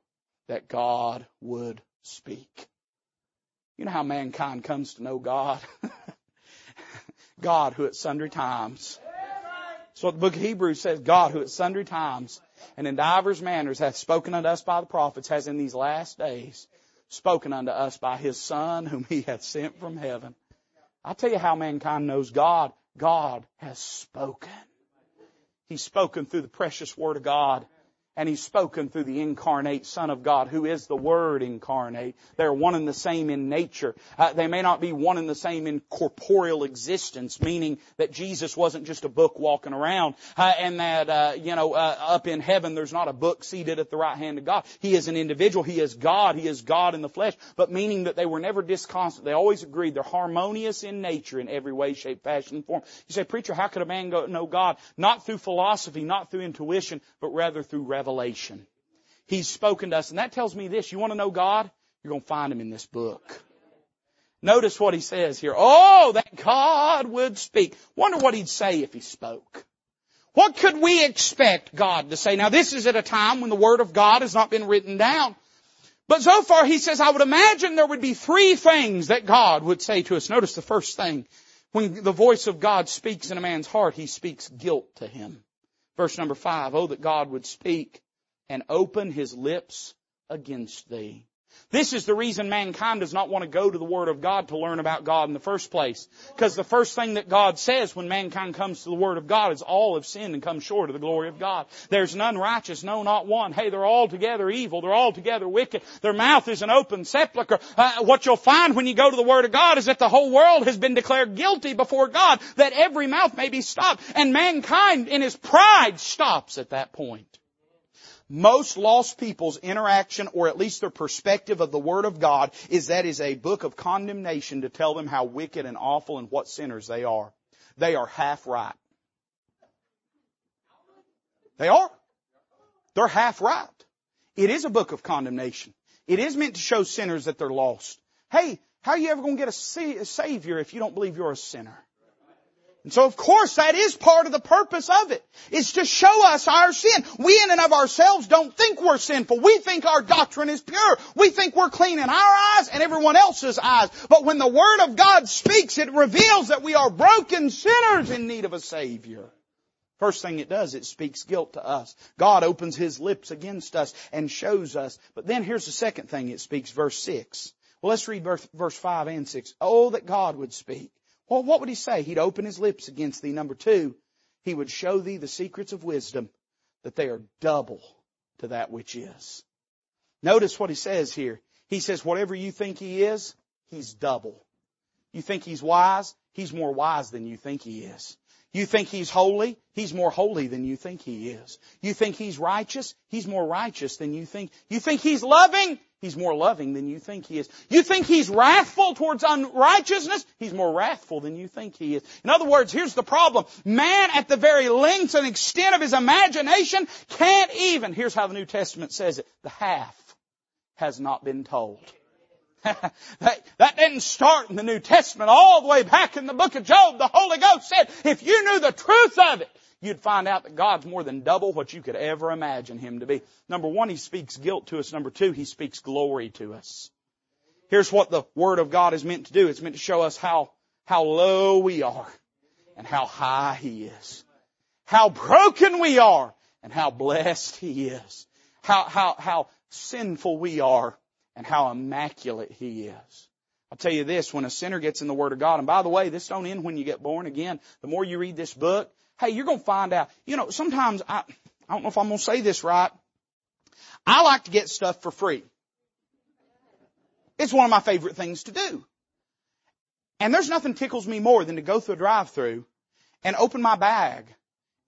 that God would speak. You know how mankind comes to know God? God who at sundry times. So the book of Hebrews says, God who at sundry times and in divers manners hath spoken unto us by the prophets has in these last days spoken unto us by his son whom he hath sent from heaven. I'll tell you how mankind knows God. God has spoken. He's spoken through the precious word of God and he's spoken through the incarnate Son of God, who is the Word incarnate. They're one and the same in nature. Uh, they may not be one and the same in corporeal existence, meaning that Jesus wasn't just a book walking around, uh, and that uh, you know uh, up in heaven there's not a book seated at the right hand of God. He is an individual. He is God. He is God in the flesh. But meaning that they were never disconstant. They always agreed. They're harmonious in nature in every way, shape, fashion, and form. You say, preacher, how could a man go, know God? Not through philosophy, not through intuition, but rather through revelation. He's spoken to us. And that tells me this. You want to know God? You're going to find Him in this book. Notice what He says here. Oh, that God would speak. Wonder what He'd say if He spoke. What could we expect God to say? Now this is at a time when the Word of God has not been written down. But Zophar he says, I would imagine there would be three things that God would say to us. Notice the first thing. When the voice of God speaks in a man's heart, he speaks guilt to him. Verse number five, oh that God would speak and open his lips against thee. This is the reason mankind does not want to go to the Word of God to learn about God in the first place. Because the first thing that God says when mankind comes to the Word of God is all have sinned and come short of the glory of God. There's none righteous, no not one. Hey, they're all together evil. They're all together wicked. Their mouth is an open sepulchre. Uh, what you'll find when you go to the Word of God is that the whole world has been declared guilty before God, that every mouth may be stopped. And mankind in his pride stops at that point. Most lost people's interaction, or at least their perspective of the Word of God, is that is a book of condemnation to tell them how wicked and awful and what sinners they are. They are half right. They are. They're half right. It is a book of condemnation. It is meant to show sinners that they're lost. Hey, how are you ever going to get a Savior if you don't believe you're a sinner? And so of course that is part of the purpose of it. It's to show us our sin. We in and of ourselves don't think we're sinful. We think our doctrine is pure. We think we're clean in our eyes and everyone else's eyes. But when the Word of God speaks, it reveals that we are broken sinners in need of a Savior. First thing it does, it speaks guilt to us. God opens His lips against us and shows us. But then here's the second thing it speaks, verse 6. Well, let's read verse, verse 5 and 6. Oh, that God would speak. Well, what would he say? He'd open his lips against thee. Number two, he would show thee the secrets of wisdom, that they are double to that which is. Notice what he says here. He says, whatever you think he is, he's double. You think he's wise? He's more wise than you think he is. You think he's holy? He's more holy than you think he is. You think he's righteous? He's more righteous than you think. You think he's loving? He's more loving than you think he is. You think he's wrathful towards unrighteousness? He's more wrathful than you think he is. In other words, here's the problem. Man at the very length and extent of his imagination can't even, here's how the New Testament says it, the half has not been told. that, that didn't start in the New Testament. All the way back in the book of Job, the Holy Ghost said, if you knew the truth of it, you'd find out that God's more than double what you could ever imagine Him to be. Number one, He speaks guilt to us. Number two, He speaks glory to us. Here's what the Word of God is meant to do. It's meant to show us how, how low we are and how high He is. How broken we are and how blessed He is. How, how, how sinful we are and how immaculate He is. I'll tell you this, when a sinner gets in the Word of God, and by the way, this don't end when you get born again. The more you read this book, hey, you're going to find out. You know, sometimes I, I don't know if I'm going to say this right. I like to get stuff for free. It's one of my favorite things to do. And there's nothing tickles me more than to go through a drive-through and open my bag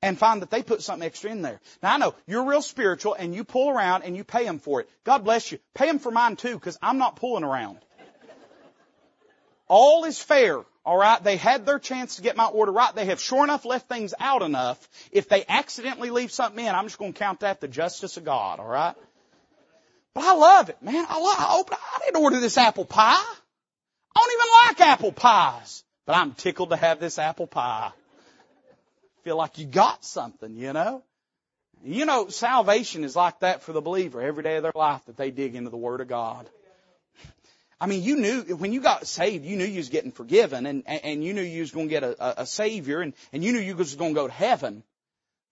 and find that they put something extra in there. Now I know you're real spiritual and you pull around and you pay them for it. God bless you. Pay them for mine too because I'm not pulling around. All is fair. All right. They had their chance to get my order right. They have sure enough left things out enough. If they accidentally leave something in, I'm just going to count that the justice of God. All right. But I love it, man. I love, I, open, I didn't order this apple pie. I don't even like apple pies, but I'm tickled to have this apple pie feel like you got something, you know? You know, salvation is like that for the believer every day of their life that they dig into the Word of God. I mean, you knew, when you got saved, you knew you was getting forgiven and, and you knew you was going to get a, a Savior and, and you knew you was going to go to heaven.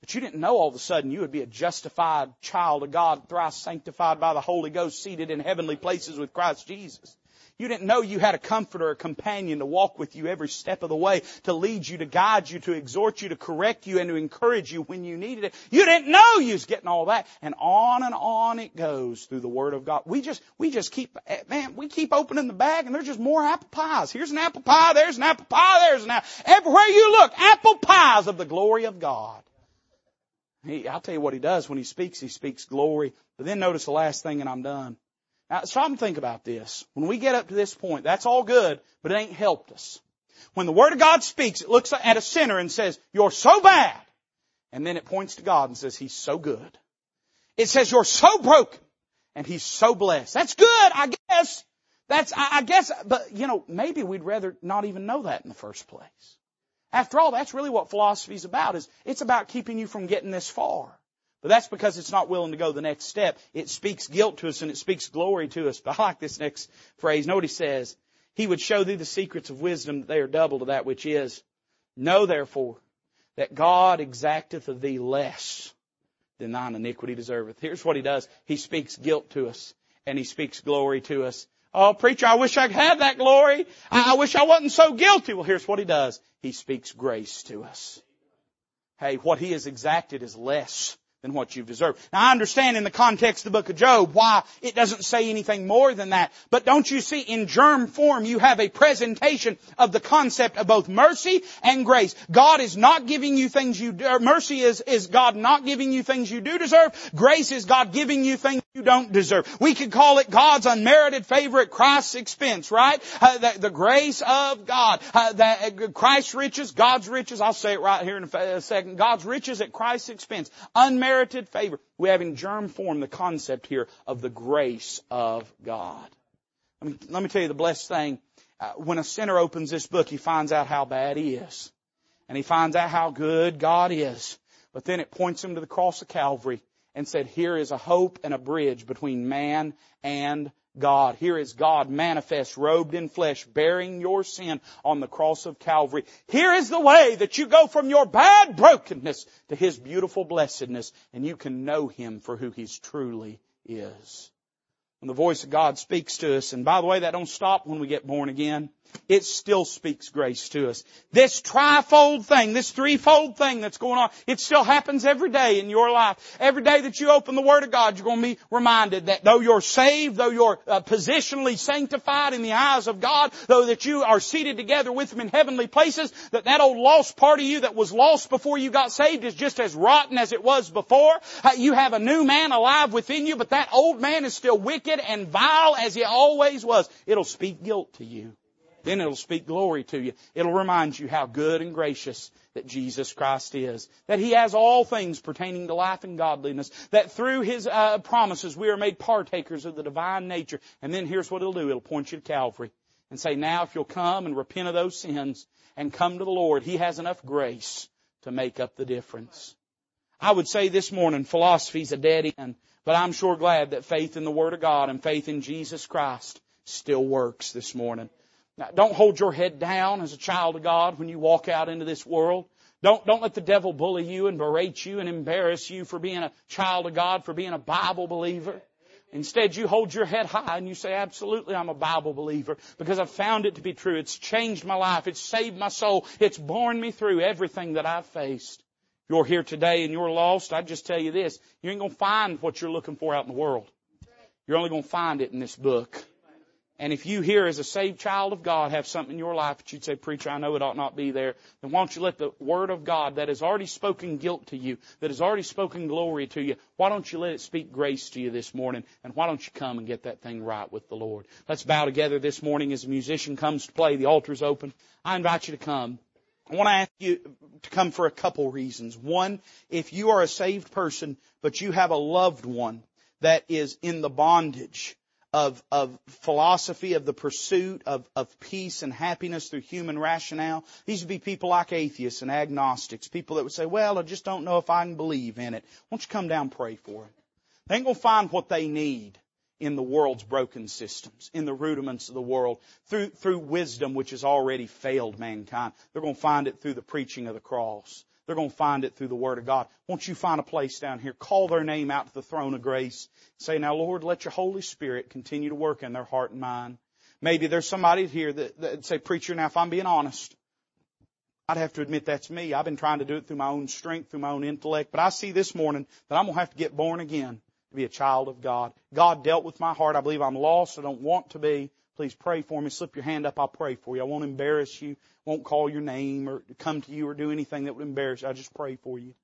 But you didn't know all of a sudden you would be a justified child of God, thrice sanctified by the Holy Ghost, seated in heavenly places with Christ Jesus. You didn't know you had a comforter, a companion to walk with you every step of the way, to lead you, to guide you, to exhort you, to correct you, and to encourage you when you needed it. You didn't know you was getting all that. And on and on it goes through the Word of God. We just, we just keep, eh, man, we keep opening the bag and there's just more apple pies. Here's an apple pie, there's an apple pie, there's an apple. Pie. Everywhere you look, apple pies of the glory of God. He, I'll tell you what he does when he speaks, he speaks glory. But then notice the last thing and I'm done. Now stop and think about this. When we get up to this point, that's all good, but it ain't helped us. When the Word of God speaks, it looks at a sinner and says, you're so bad. And then it points to God and says, He's so good. It says, you're so broken and He's so blessed. That's good, I guess. That's, I guess, but you know, maybe we'd rather not even know that in the first place. After all, that's really what philosophy is about, is it's about keeping you from getting this far. But that's because it's not willing to go the next step. It speaks guilt to us and it speaks glory to us. But I like this next phrase. Know what he says. He would show thee the secrets of wisdom that they are double to that which is. Know therefore that God exacteth of thee less than thine iniquity deserveth. Here's what he does. He speaks guilt to us. and He speaks glory to us. Oh, preacher, I wish I have that glory. I wish I wasn't so guilty. Well, here's what He does. He speaks grace to us. Hey, what He has exacted is less than what you've deserved. Now I understand in the context of the book of Job why it doesn't say anything more than that. But don't you see in germ form you have a presentation of the concept of both mercy and grace. God is not giving you things you, mercy is, is God not giving you things you do deserve. Grace is God giving you things you don't deserve. We could call it God's unmerited favor at Christ's expense, right? Uh, the, the, grace of God. Uh, uh, Christ's riches, God's riches, I'll say it right here in a second. God's riches at Christ's expense. Unmerited unmerited favor. We have in germ form the concept here of the grace of God. I mean, let me tell you the blessed thing. Uh, when a sinner opens this book, he finds out how bad he is. And he finds out how good God is. But then it points him to the cross of Calvary and said, here is a hope and a bridge between man and God. Here is God manifest, robed in flesh, bearing your sin on the cross of Calvary. Here is the way that you go from your bad brokenness to His beautiful blessedness, and you can know Him for who He truly is. When the voice of God speaks to us, and by the way, that don't stop when we get born again it still speaks grace to us. This trifold thing, this threefold thing that's going on, it still happens every day in your life. Every day that you open the Word of God, you're going to be reminded that though you're saved, though you're uh, positionally sanctified in the eyes of God, though that you are seated together with Him in heavenly places, that that old lost part of you that was lost before you got saved is just as rotten as it was before. Uh, you have a new man alive within you, but that old man is still wicked and vile as he always was. It'll speak guilt to you. Then it'll speak glory to you. It'll remind you how good and gracious that Jesus Christ is. That He has all things pertaining to life and godliness. That through His uh, promises we are made partakers of the divine nature. And then here's what it'll do. It'll point you to Calvary and say, now if you'll come and repent of those sins and come to the Lord, He has enough grace to make up the difference. I would say this morning, philosophy's a dead end, but I'm sure glad that faith in the Word of God and faith in Jesus Christ still works this morning. Now, don't hold your head down as a child of God when you walk out into this world. Don't, don't let the devil bully you and berate you and embarrass you for being a child of God, for being a Bible believer. Instead, you hold your head high and you say, absolutely, I'm a Bible believer because I've found it to be true. It's changed my life. It's saved my soul. It's borne me through everything that I've faced. You're here today and you're lost, I'd just tell you this. You ain't going to find what you're looking for out in the world. You're only going to find it in this book. And if you here as a saved child of God have something in your life that you'd say, preacher, I know it ought not be there, then why don't you let the Word of God that has already spoken guilt to you, that has already spoken glory to you, why don't you let it speak grace to you this morning? And why don't you come and get that thing right with the Lord? Let's bow together this morning as a musician comes to play. The altar's open. I invite you to come. I want to ask you to come for a couple reasons. One, if you are a saved person, but you have a loved one that is in the bondage of, of philosophy, of the pursuit of, of peace and happiness through human rationale. These would be people like atheists and agnostics, people that would say, well, I just don't know if I can believe in it. Won't you come down and pray for them? They ain't gonna find what they need in the world's broken systems, in the rudiments of the world, through, through wisdom which has already failed mankind. They're gonna find it through the preaching of the cross. They're going to find it through the Word of God. Won't you find a place down here? Call their name out to the throne of grace. Say, now Lord, let your Holy Spirit continue to work in their heart and mind. Maybe there's somebody here that, that say, preacher, now if I'm being honest, I'd have to admit that's me. I've been trying to do it through my own strength, through my own intellect, but I see this morning that I'm going to have to get born again to be a child of God. God dealt with my heart. I believe I'm lost. I don't want to be. Please pray for me. Slip your hand up. I'll pray for you. I won't embarrass you. Won't call your name or come to you or do anything that would embarrass you. I just pray for you.